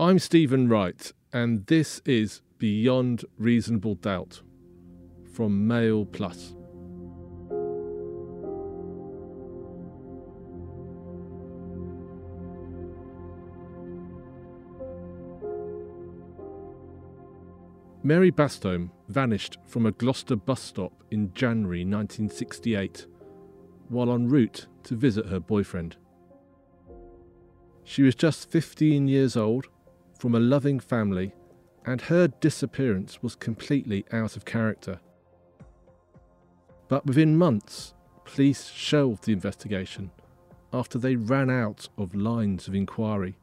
I'm Stephen Wright, and this is Beyond Reasonable Doubt from Mail Plus. Mary Bastholm vanished from a Gloucester bus stop in January 1968 while en route to visit her boyfriend. She was just 15 years old, from a loving family, and her disappearance was completely out of character. But within months, police shelved the investigation after they ran out of lines of inquiry.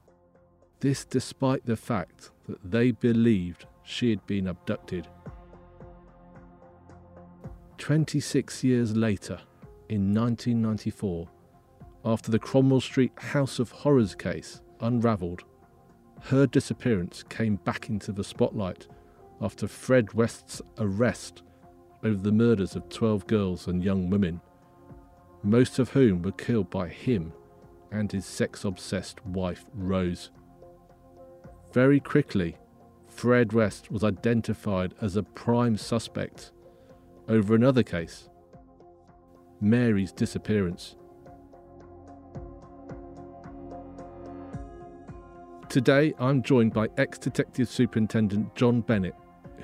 This despite the fact that they believed she had been abducted. 26 years later, in 1994, after the Cromwell Street House of Horrors case unravelled, her disappearance came back into the spotlight after Fred West's arrest over the murders of 12 girls and young women, most of whom were killed by him and his sex obsessed wife Rose. Very quickly, Fred West was identified as a prime suspect over another case Mary's disappearance. Today, I'm joined by ex Detective Superintendent John Bennett,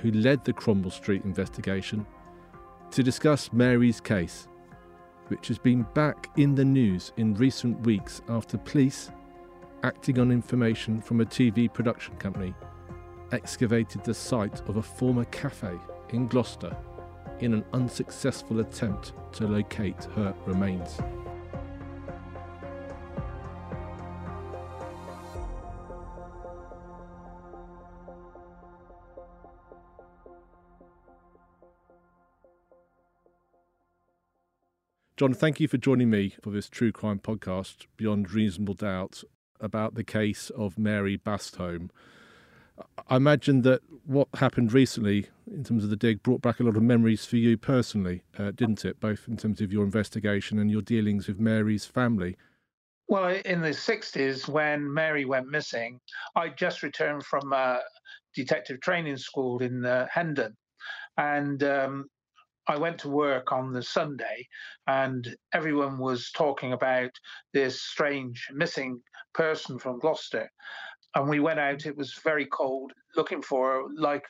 who led the Cromwell Street investigation, to discuss Mary's case, which has been back in the news in recent weeks after police, acting on information from a TV production company, excavated the site of a former cafe in Gloucester in an unsuccessful attempt to locate her remains. John, thank you for joining me for this true crime podcast, Beyond Reasonable Doubt, about the case of Mary Bastholm. I imagine that what happened recently in terms of the dig brought back a lot of memories for you personally, uh, didn't it? Both in terms of your investigation and your dealings with Mary's family. Well, in the 60s, when Mary went missing, I just returned from a detective training school in uh, Hendon. And um, I went to work on the Sunday, and everyone was talking about this strange missing person from Gloucester and we went out. It was very cold, looking for like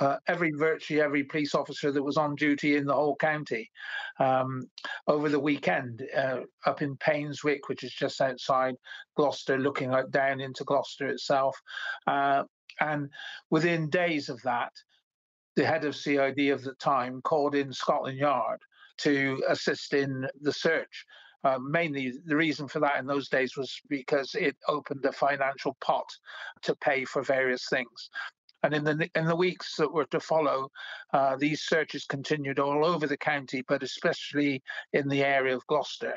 uh, every virtually every police officer that was on duty in the whole county um, over the weekend uh, up in Painswick, which is just outside Gloucester, looking out down into Gloucester itself. Uh, and within days of that, the head of CID of the time called in Scotland Yard to assist in the search. Uh, mainly, the reason for that in those days was because it opened a financial pot to pay for various things. And in the in the weeks that were to follow, uh, these searches continued all over the county, but especially in the area of Gloucester.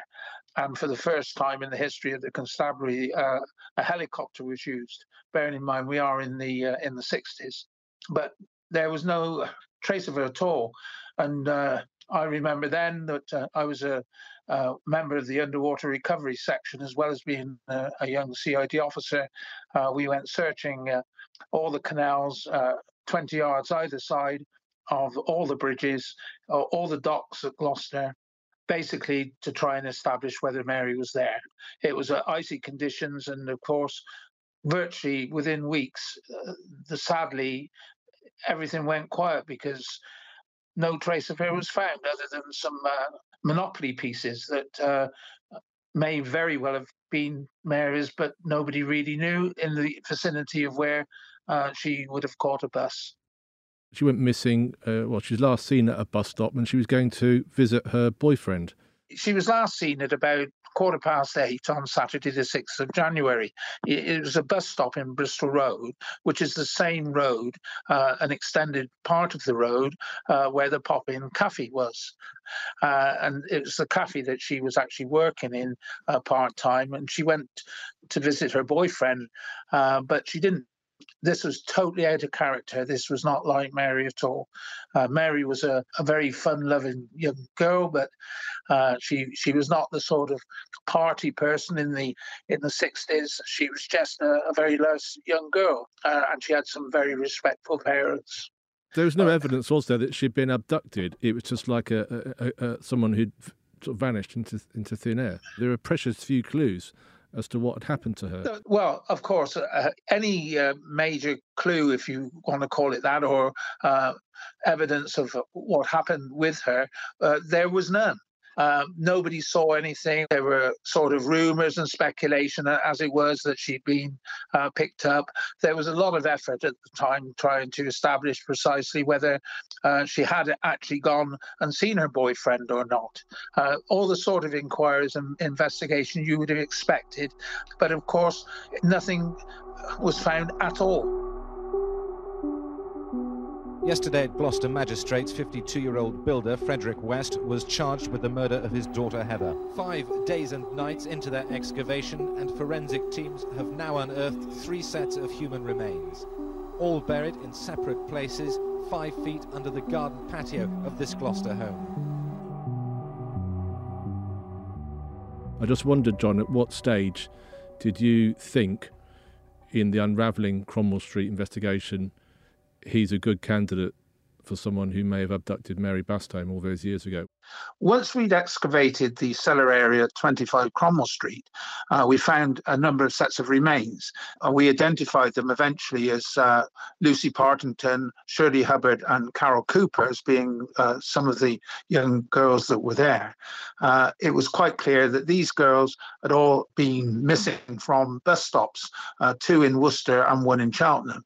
And for the first time in the history of the constabulary, uh, a helicopter was used. Bearing in mind we are in the uh, in the 60s, but there was no trace of it at all. And uh, I remember then that uh, I was a uh, member of the underwater recovery section, as well as being uh, a young CID officer. Uh, we went searching uh, all the canals, uh, 20 yards either side of all the bridges, all the docks at Gloucester, basically to try and establish whether Mary was there. It was icy conditions, and of course, virtually within weeks, the sadly everything went quiet because no trace of her was found other than some uh, monopoly pieces that uh, may very well have been Mary's, but nobody really knew in the vicinity of where uh, she would have caught a bus. She went missing. Uh, well, she was last seen at a bus stop, and she was going to visit her boyfriend. She was last seen at about quarter past eight on Saturday, the 6th of January. It, was a bus stop in Bristol Road, which is the same road, uh, an extended part of the road uh, where the pop in cafe was. Uh, and it was the cafe that she was actually working in uh, part time. And she went to visit her boyfriend, uh, but she didn't this was totally out of character. This was not like Mary at all. Uh, Mary was a, a very fun-loving young girl, but uh, she she was not the sort of party person in the in the 60s. She was just a, a very nice young girl, uh, and she had some very respectful parents. There was no evidence, was there, that she'd been abducted? It was just like a, a, a someone who'd sort of vanished into into thin air. There are precious few clues as to what had happened to her. Well, of course, uh, any uh, major clue, if you want to call it that, or uh, evidence of what happened with her, uh, there was none. Um, nobody saw anything. There were sort of rumors and speculation, as it was, that she'd been uh, picked up. There was a lot of effort at the time trying to establish precisely whether uh, she had actually gone and seen her boyfriend or not. Uh, all the sort of inquiries and investigation you would have expected. But of course, nothing was found at all. Yesterday at Gloucester Magistrates, 52-year-old builder Frederick West was charged with the murder of his daughter Heather. Five days and nights into their excavation and forensic teams have now unearthed three sets of human remains, all buried in separate places, five feet under the garden patio of this Gloucester home. I just wondered, John, at what stage did you think in the unravelling Cromwell Street investigation he's a good candidate for someone who may have abducted Mary Bastholm all those years ago. Once we'd excavated the cellar area at 25 Cromwell Street, uh, we found a number of sets of remains. Uh, we identified them eventually as uh, Lucy Partington, Shirley Hubbard, and Carol Cooper as being uh, some of the young girls that were there. Uh, it was quite clear that these girls had all been missing from bus stops, uh, two in Worcester and one in Cheltenham.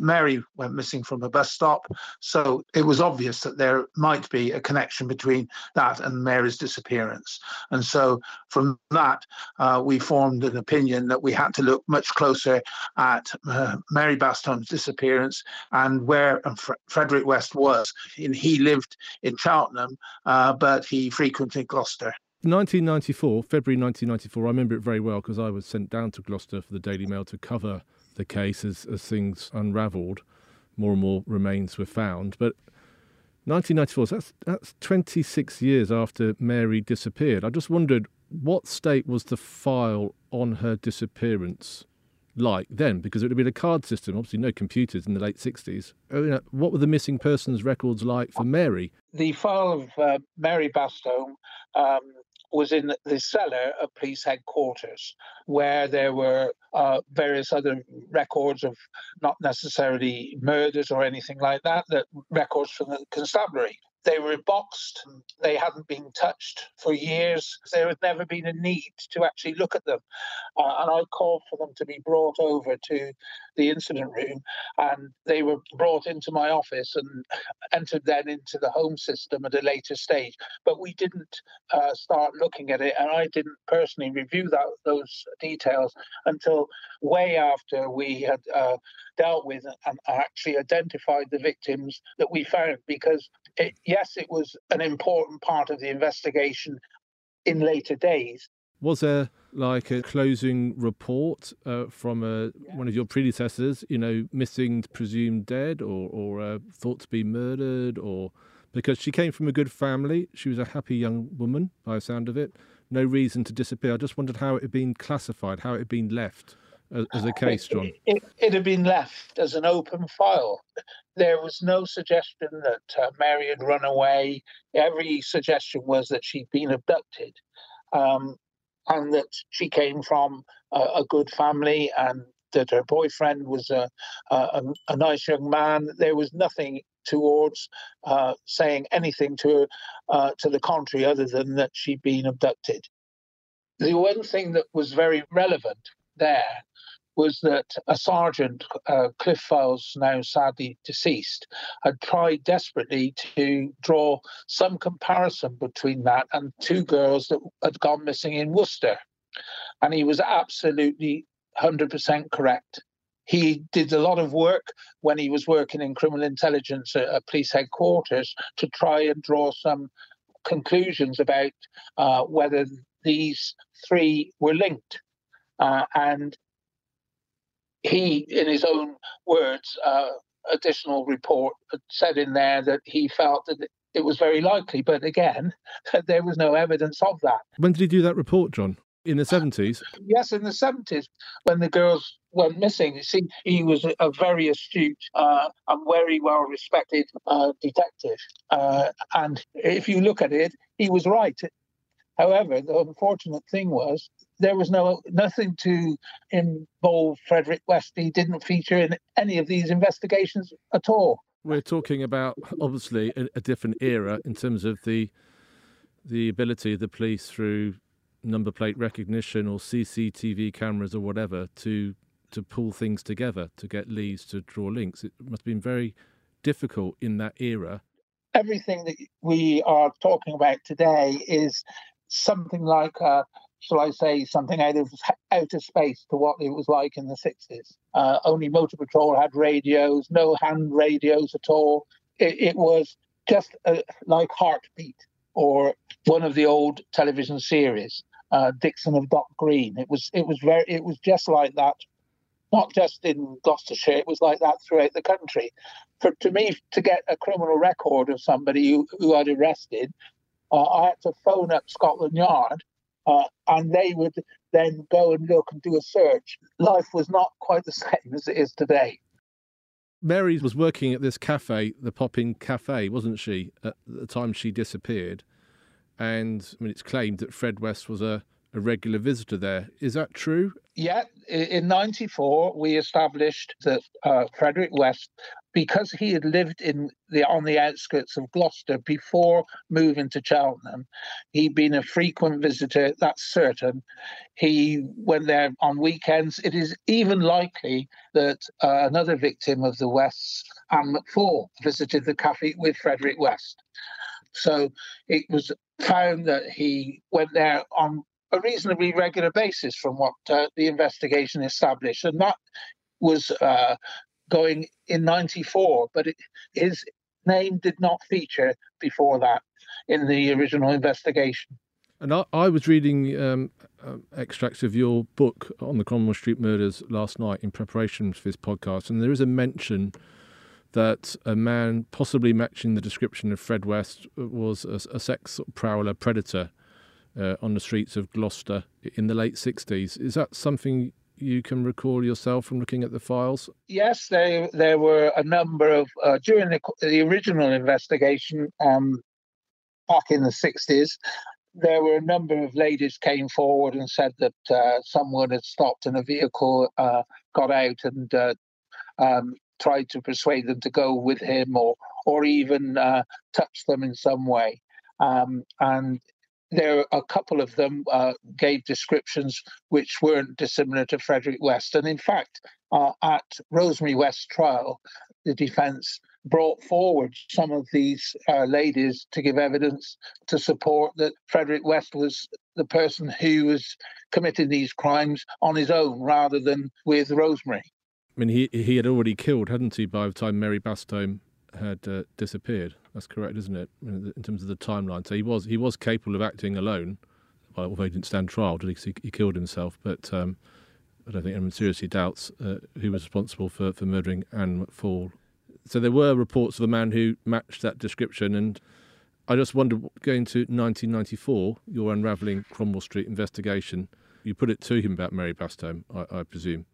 Mary went missing from a bus stop. So it was obvious that there might be a connection between that and Mary's disappearance. And so from that, uh, we formed an opinion that we had to look much closer at uh, Mary Bastholm's disappearance and where Frederick West was. And he lived in Cheltenham, uh, but he frequented Gloucester. 1994, February 1994, I remember it very well because I was sent down to Gloucester for the Daily Mail to cover the case as, as things unravelled. More and more remains were found. But 1994, so that's, that's 26 years after Mary disappeared. I just wondered what state was the file on her disappearance like then? Because it would have been a card system, obviously no computers in the late 60s. Oh, you what were the missing persons records like for Mary? The file of uh, Mary Bastholm um, was in the cellar of police headquarters, where there were uh, various other records of not necessarily murders or anything like that, that records from the constabulary. They were boxed. They hadn't been touched for years. There had never been a need to actually look at them. Uh, and I called for them to be brought over to the incident room. And they were brought into my office and entered then into the HOLMES system at a later stage. But we didn't uh, start looking at it. And I didn't personally review that, those details until way after we had uh, dealt with and actually identified the victims that we found because it, it was an important part of the investigation in later days. Was there like a closing report uh, from a, yeah. one of your predecessors, you know, missing, presumed dead, or, or uh, thought to be murdered, or because she came from a good family, she was a happy young woman by the sound of it, no reason to disappear. I just wondered how it had been classified, how it had been left as, as a case, John? It, it, had been left as an open file. There was no suggestion that uh, Mary had run away. Every suggestion was that she'd been abducted um, and that she came from a, a, good family and that her boyfriend was a, a, a nice young man. There was nothing towards uh, saying anything to her uh, to the contrary other than that she'd been abducted. The one thing that was very relevant there was that a sergeant, uh, Cliff Files, now sadly deceased, had tried desperately to draw some comparison between that and two girls that had gone missing in Worcester. And he was absolutely 100% correct. He did a lot of work when he was working in criminal intelligence at, at police headquarters to try and draw some conclusions about uh, whether these three were linked. Uh, and he, in his own words, uh, additional report said in there that he felt that it was very likely. But again, there was no evidence of that. When did he do that report, John? In the 70s? Yes, in the 70s, when the girls went missing. You see, he was a, a very astute uh, and very well respected uh, detective. Uh, and if you look at it, he was right. However, the unfortunate thing was there was no nothing to involve Frederick West. He didn't feature in any of these investigations at all. We're talking about obviously a, a different era in terms of the the ability of the police through number plate recognition or CCTV cameras or whatever to to pull things together to get leads to draw links. It must have been very difficult in that era. Everything that we are talking about today is something like, uh, shall I say, something out of outer space to what it was like in the 60s. Uh, only Motor Patrol had radios, no hand radios at all. It, it was just uh, like Heartbeat or one of the old television series, uh, Dixon of Dock Green. It was it was very it was just like that not just in Gloucestershire, it was like that throughout the country. For to me, to get a criminal record of somebody who, who I'd arrested, uh, I had to phone up Scotland Yard, uh, and they would then go and look and do a search. Life was not quite the same as it is today. Mary was working at this cafe, the Pop-In Cafe, wasn't she, at the time she disappeared? And I mean, it's claimed that Fred West was a a regular visitor there. Is that true? Yeah, in '94 we established that uh, Frederick West, because he had lived in the on the outskirts of Gloucester before moving to Cheltenham, he'd been a frequent visitor. That's certain. He went there on weekends. It is even likely that uh, another victim of the Wests, Anne McFall, visited the cafe with Frederick West. So it was found that he went there on a reasonably regular basis from what uh, the investigation established. And that was uh, going in 94, but it, his name did not feature before that in the original investigation. And I, I was reading um, uh, extracts of your book on the Cromwell Street murders last night in preparation for this podcast, and there is a mention that a man possibly matching the description of Fred West was a, a sex prowler predator uh, on the streets of Gloucester in the late 60s. Is that something you can recall yourself from looking at the files? Yes, there there were a number of uh, during the, the original investigation um, back in the 60s. There were a number of ladies came forward and said that uh, someone had stopped in a vehicle, uh, got out, and uh, um, tried to persuade them to go with him, or or even uh, touch them in some way. Um, and there are a couple of them uh, gave descriptions which weren't dissimilar to Frederick West. And in fact, uh, at Rosemary West's trial, the defense brought forward some of these uh, ladies to give evidence to support that Frederick West was the person who was committing these crimes on his own rather than with Rosemary. I mean, he he had already killed, hadn't he, by the time Mary Bastholm had uh, disappeared. That's correct, isn't it? In terms of the timeline, so he was he was capable of acting alone. Well, although he didn't stand trial, did he? He killed himself, but um, I don't think anyone seriously doubts uh, who was responsible for, for murdering Anne McFall. So there were reports of a man who matched that description, and I just wonder, going to 1994, your unravelling Cromwell Street investigation, you put it to him about Mary Bastholm, I, I presume.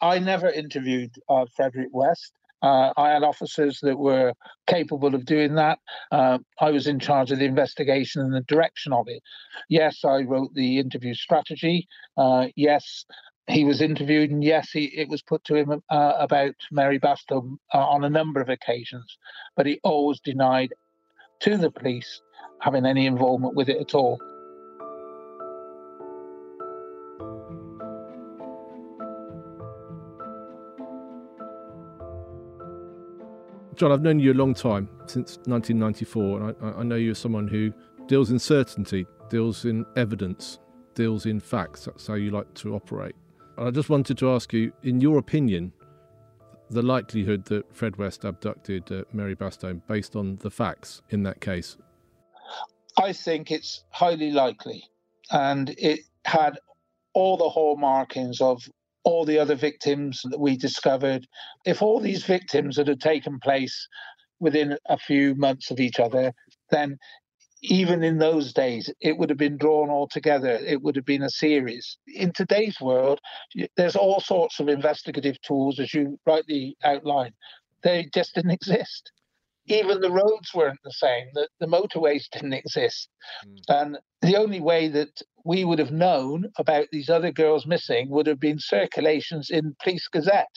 I never interviewed uh, Frederick West. Uh, I had officers that were capable of doing that. Uh, I was in charge of the investigation and the direction of it. Yes, I wrote the interview strategy. Uh, yes, he was interviewed, and yes, he, it was put to him uh, about Mary Bastholm uh, on a number of occasions, but he always denied to the police having any involvement with it at all. John, I've known you a long time, since 1994, and I, I know you're someone who deals in certainty, deals in evidence, deals in facts. That's how you like to operate. And I just wanted to ask you, in your opinion, the likelihood that Fred West abducted uh, Mary Bastholm based on the facts in that case? I think it's highly likely. And it had all the hallmarkings of all the other victims that we discovered. If all these victims had, taken place within a few months of each other, then even in those days, it would have been drawn all together. It would have been a series. In today's world, there's all sorts of investigative tools, as you rightly outlined. They just didn't exist. Even the roads weren't the same. The, the motorways didn't exist. Mm. And the only way that we would have known about these other girls missing would have been circulations in Police Gazette.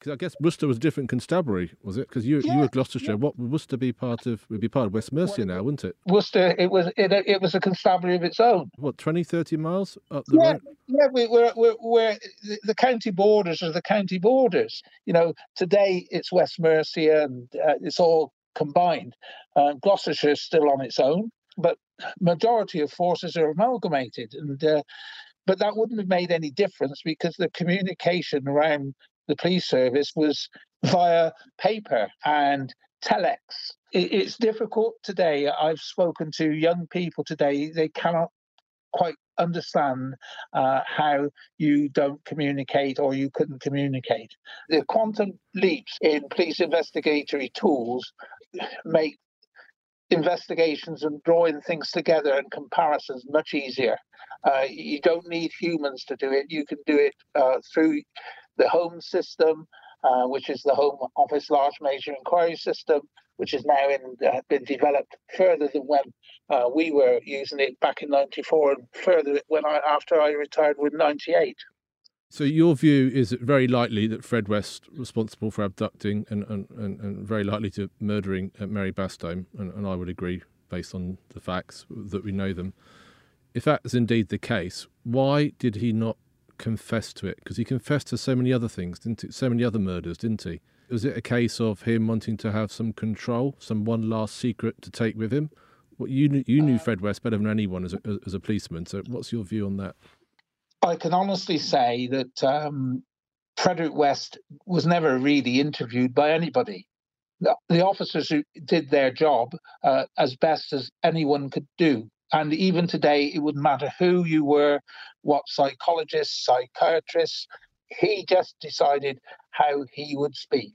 Because I guess Worcester was a different Constabulary, was it? Because you yeah, you were Gloucestershire. Yeah. What would Worcester be part of? Would be part of West Mercia well, now, wouldn't it? Worcester, it was it, it was a constabulary of its own. What 20, 30 miles up the yeah, road? Yeah, we, we're, we're, we're the county borders are the county borders. You know, today it's West Mercia and uh, it's all combined. Uh, Gloucestershire is still on its own, but majority of forces are amalgamated, and uh, but that wouldn't have made any difference because the communication around the police service was via paper and telex. It's difficult today. I've spoken to young people today, they cannot quite understand uh, how you don't communicate or you couldn't communicate. The quantum leaps in police investigatory tools make investigations and drawing things together and comparisons much easier. Uh, you don't need humans to do it. You can do it uh, through the HOLMES system, uh, which is the Home Office Large Major Inquiry System, which has now in, uh, been developed further than when uh, we were using it back in '94, and further when I after I retired with '98. So your view is very likely that Fred West responsible for abducting and, and, and, and very likely to murdering uh, Mary Bastholm, and, and I would agree based on the facts that we know them. If that is indeed the case, why did he not confess to it because he confessed to so many other things, didn't he? So many other murders, didn't he? Was it a case of him wanting to have some control, some one last secret to take with him? What you knew, you knew uh, Fred West better than anyone as a, as a policeman. So, what's your view on that? I can honestly say that um, Frederick West was never really interviewed by anybody. The, the officers who did their job uh, as best as anyone could do. And even today, it wouldn't matter who you were, what psychologists, psychiatrists, he just decided how he would speak.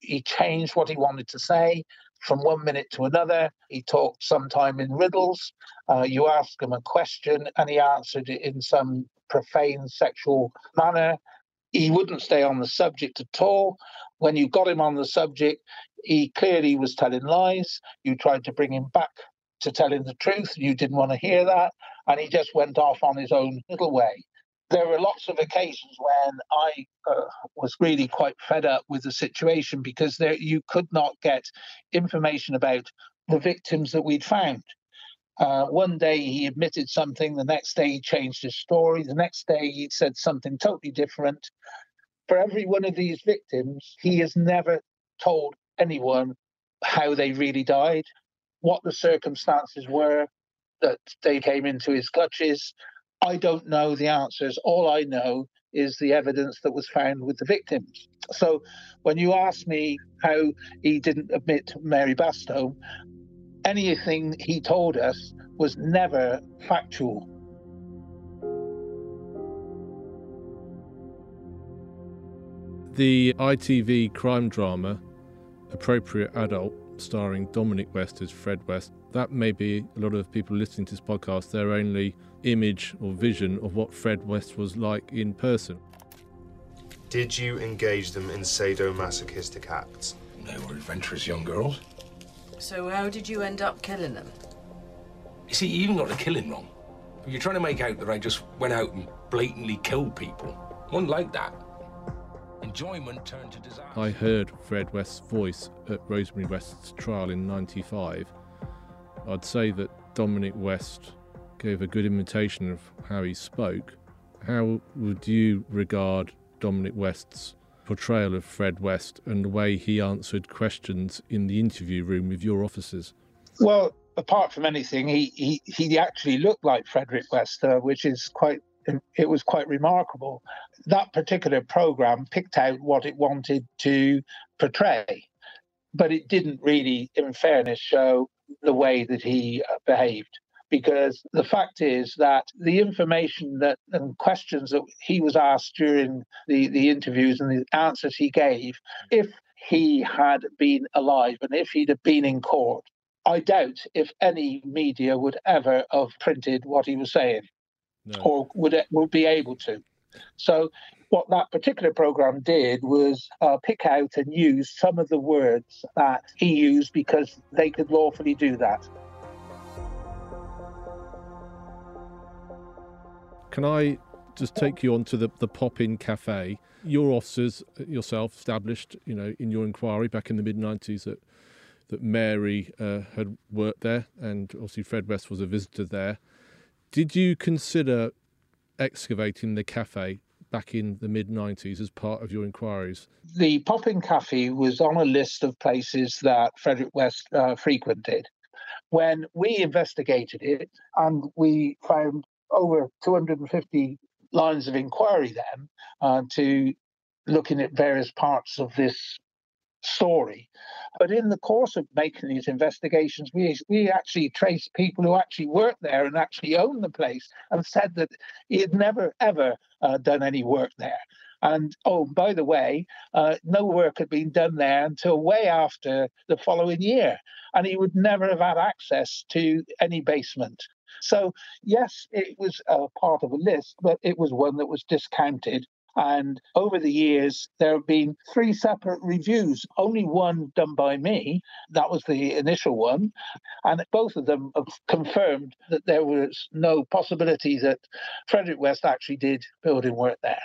He changed what he wanted to say from one minute to another. He talked sometime in riddles. Uh, you ask him a question and he answered it in some profane sexual manner. He wouldn't stay on the subject at all. When you got him on the subject, he clearly was telling lies. You tried to bring him back to telling the truth. You didn't want to hear that. And he just went off on his own little way. There were lots of occasions when I uh, was really quite fed up with the situation because there you could not get information about the victims that we'd found. Uh, one day he admitted something, the next day he changed his story, the next day he said something totally different. For every one of these victims, he has never told anyone how they really died what the circumstances were that they came into his clutches. I don't know the answers. All I know is the evidence that was found with the victims. So when you ask me how he didn't admit Mary Bastholm, anything he told us was never factual. The ITV crime drama, Appropriate Adult, starring Dominic West as Fred West, that may be a lot of people listening to this podcast, their only image or vision of what Fred West was like in person. Did you engage them in sadomasochistic acts? They were adventurous young girls. So how did you end up killing them? You see, you even got the killing wrong. You're trying to make out that I just went out and blatantly killed people. One like that. Enjoyment turned to disaster. I heard Fred West's voice at Rosemary West's trial in 95. I'd say that Dominic West gave a good imitation of how he spoke. How would you regard Dominic West's portrayal of Fred West and the way he answered questions in the interview room with your officers? Well, apart from anything, he he, he actually looked like Frederick West, uh, which is quite it was quite remarkable. That particular program picked out what it wanted to portray, but it didn't really, in fairness, show the way that he uh, behaved because the fact is that the information that and questions that he was asked during the, the interviews and the answers he gave, if he had been alive and if he'd have been in court, I doubt if any media would ever have printed what he was saying no. or would, would be able to. So, what that particular program did was uh, pick out and use some of the words that he used because they could lawfully do that. Can I just take you on to the, the pop in cafe? Your officers, yourself, established, you know, in your inquiry back in the mid 90s that that Mary uh, had worked there, and obviously Fred West was a visitor there. Did you consider excavating the cafe back in the mid 90s as part of your inquiries? The Pop In Cafe was on a list of places that Frederick West uh, frequented. When we investigated it and we found over 250 lines of inquiry then uh, to looking at various parts of this story. But in the course of making these investigations, we we actually traced people who actually worked there and actually owned the place and said that he had never ever uh, done any work there. And oh, by the way, uh, no work had been done there until way after the following year. And he would never have had access to any basement. So, yes, it was a part of a list, but it was one that was discounted and over the years, there have been three separate reviews, only one done by me. That was the initial one. And both of them have confirmed that there was no possibility that Frederick West actually did building work there.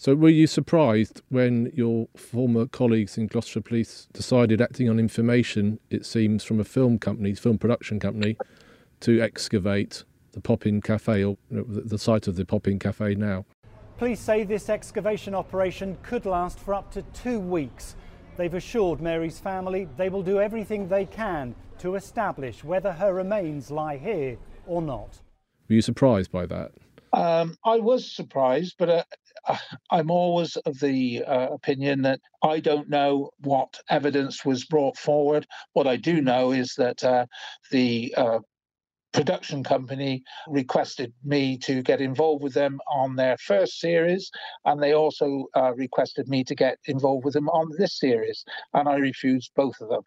So, were you surprised when your former colleagues in Gloucester Police decided, acting on information, it seems, from a film company, film production company, to excavate the Pop In Cafe or the site of the Pop In Cafe now? Police say this excavation operation could last for up to two weeks. They've assured Mary's family they will do everything they can to establish whether her remains lie here or not. Were you surprised by that? Um, I was surprised, but uh, I'm always of the uh, opinion that I don't know what evidence was brought forward. What I do know is that uh, the uh, production company requested me to get involved with them on their first series, and they also uh, requested me to get involved with them on this series, and I refused both of them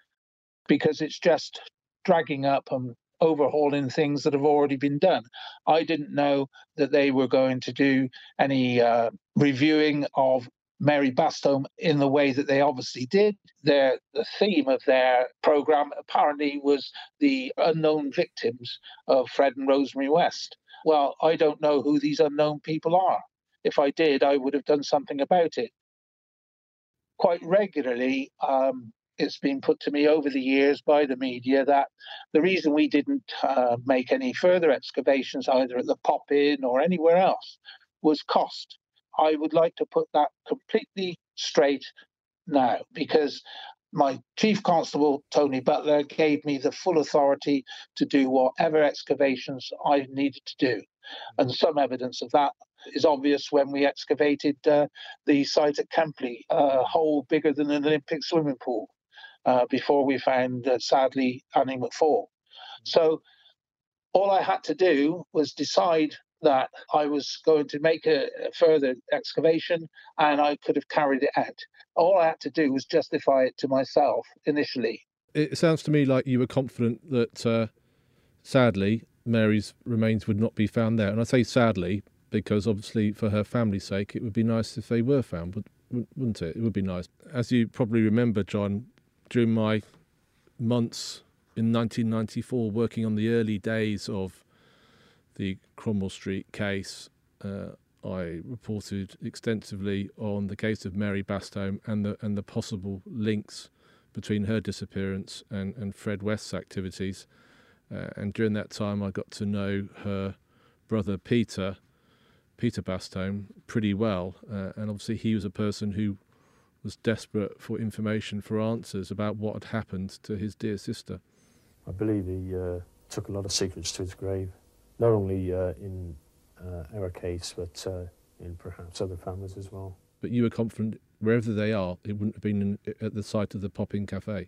because it's just dragging up and overhauling things that have already been done. I didn't know that they were going to do any uh, reviewing of Mary Bastholm in the way that they obviously did. Their, the theme of their program apparently was the unknown victims of Fred and Rosemary West. Well, I don't know who these unknown people are. If I did, I would have done something about it. Quite regularly, um, it's been put to me over the years by the media that the reason we didn't uh, make any further excavations either at the Pop In or anywhere else was cost. I would like to put that completely straight now because my chief constable, Tony Butler, gave me the full authority to do whatever excavations I needed to do. And some evidence of that is obvious when we excavated uh, the site at Kempley, a hole bigger than an Olympic swimming pool, uh, before we found, uh, sadly, Annie McFall. So all I had to do was decide that I was going to make a, a, further excavation and I could have carried it out. All I had to do was justify it to myself initially. It sounds to me like you were confident that, uh, sadly, Mary's remains would not be found there. And I say sadly because, obviously, for her family's sake, it would be nice if they were found, wouldn't it? It would be nice. As you probably remember, John, during my months in 1994 working on the early days of the Cromwell Street case, uh, I reported extensively on the case of Mary Bastholm and the and the possible links between her disappearance and, and Fred West's activities. Uh, and during that time, I got to know her brother Peter, Peter Bastholm, pretty well. Uh, and obviously, he was a person who was desperate for information, for answers about what had happened to his dear sister. I believe he uh, took a lot of secrets to his grave not only uh, in uh, our case, but uh, in perhaps other families as well. But you were confident wherever they are, it wouldn't have been in, at the site of the Pop In Cafe.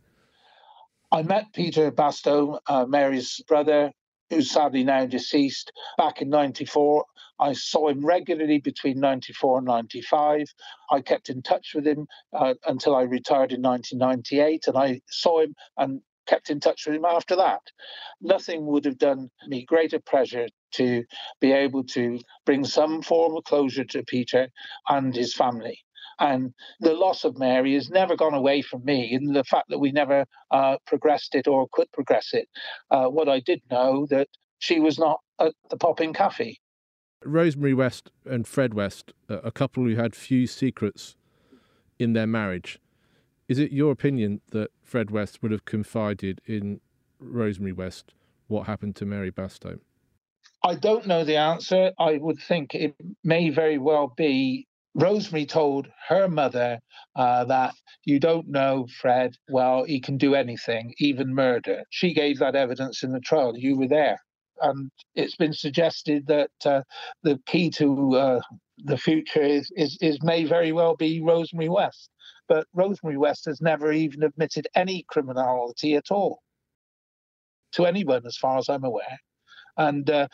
I met Peter Bastholm, uh, Mary's brother, who's sadly now deceased, back in 94. I saw him regularly between 94 and 95. I kept in touch with him uh, until I retired in 1998, and I saw him and kept in touch with him after that. Nothing would have done me greater pleasure to be able to bring some form of closure to Peter and his family. And the loss of Mary has never gone away from me, and the fact that we never uh, progressed it or could progress it. Uh, what I did know that she was not at the Pop In Cafe. Rosemary West and Fred West, a couple who had few secrets in their marriage. Is it your opinion that Fred West would have confided in Rosemary West what happened to Mary Bastholm? I don't know the answer. I would think it may very well be Rosemary told her mother uh, that you don't know Fred. Well, he can do anything, even murder. She gave that evidence in the trial. You were there. And it's been suggested that uh, the key to uh, the future is, is, is may very well be Rosemary West. But Rosemary West has never even admitted any criminality at all to anyone, as far as I'm aware. And uh,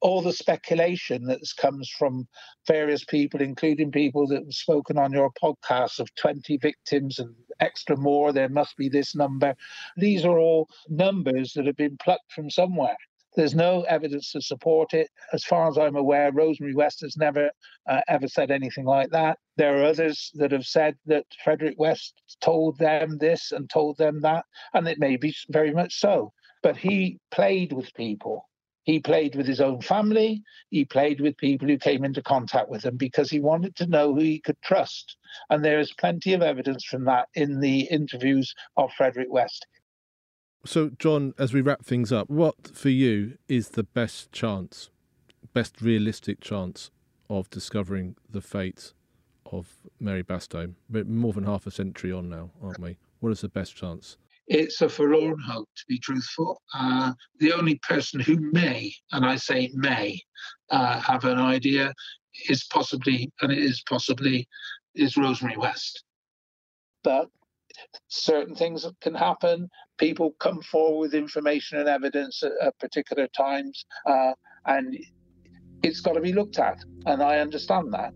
all the speculation that comes from various people, including people that have spoken on your podcast of 20 victims and extra more, there must be this number. These are all numbers that have been plucked from somewhere. There's no evidence to support it. As far as I'm aware, Rosemary West has never uh, ever said anything like that. There are others that have said that Frederick West told them this and told them that, and it may be very much so. But he played with people he played with his own family. He played with people who came into contact with him because he wanted to know who he could trust. And there is plenty of evidence from that in the interviews of Frederick West. So, John, as we wrap things up, what for you is the best chance, best realistic chance of discovering the fate of Mary Bastholm? We're more than half a century on now, aren't we? What is the best chance? it's a forlorn hope, to be truthful. Uh, the only person who may, and I say may, uh, have an idea is possibly, and it is possibly, is Rosemary West. But certain things can happen. People come forward with information and evidence at, at particular times, uh, and it's got to be looked at. And I understand that.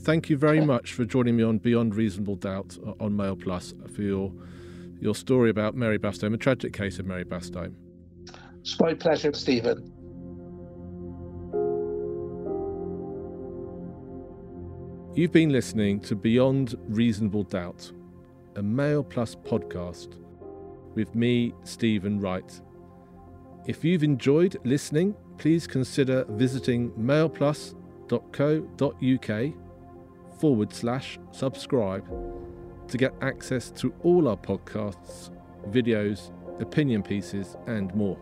Thank you very much for joining me on Beyond Reasonable Doubt on Mail Plus for your your story about Mary Bastholm, a tragic case of Mary Bastholm. It's my pleasure, Stephen. You've been listening to Beyond Reasonable Doubt, a Mail Plus podcast with me, Stephen Wright. If you've enjoyed listening, please consider visiting mailplus.co.uk forward slash subscribe to get access to all our podcasts, videos, opinion pieces, and more.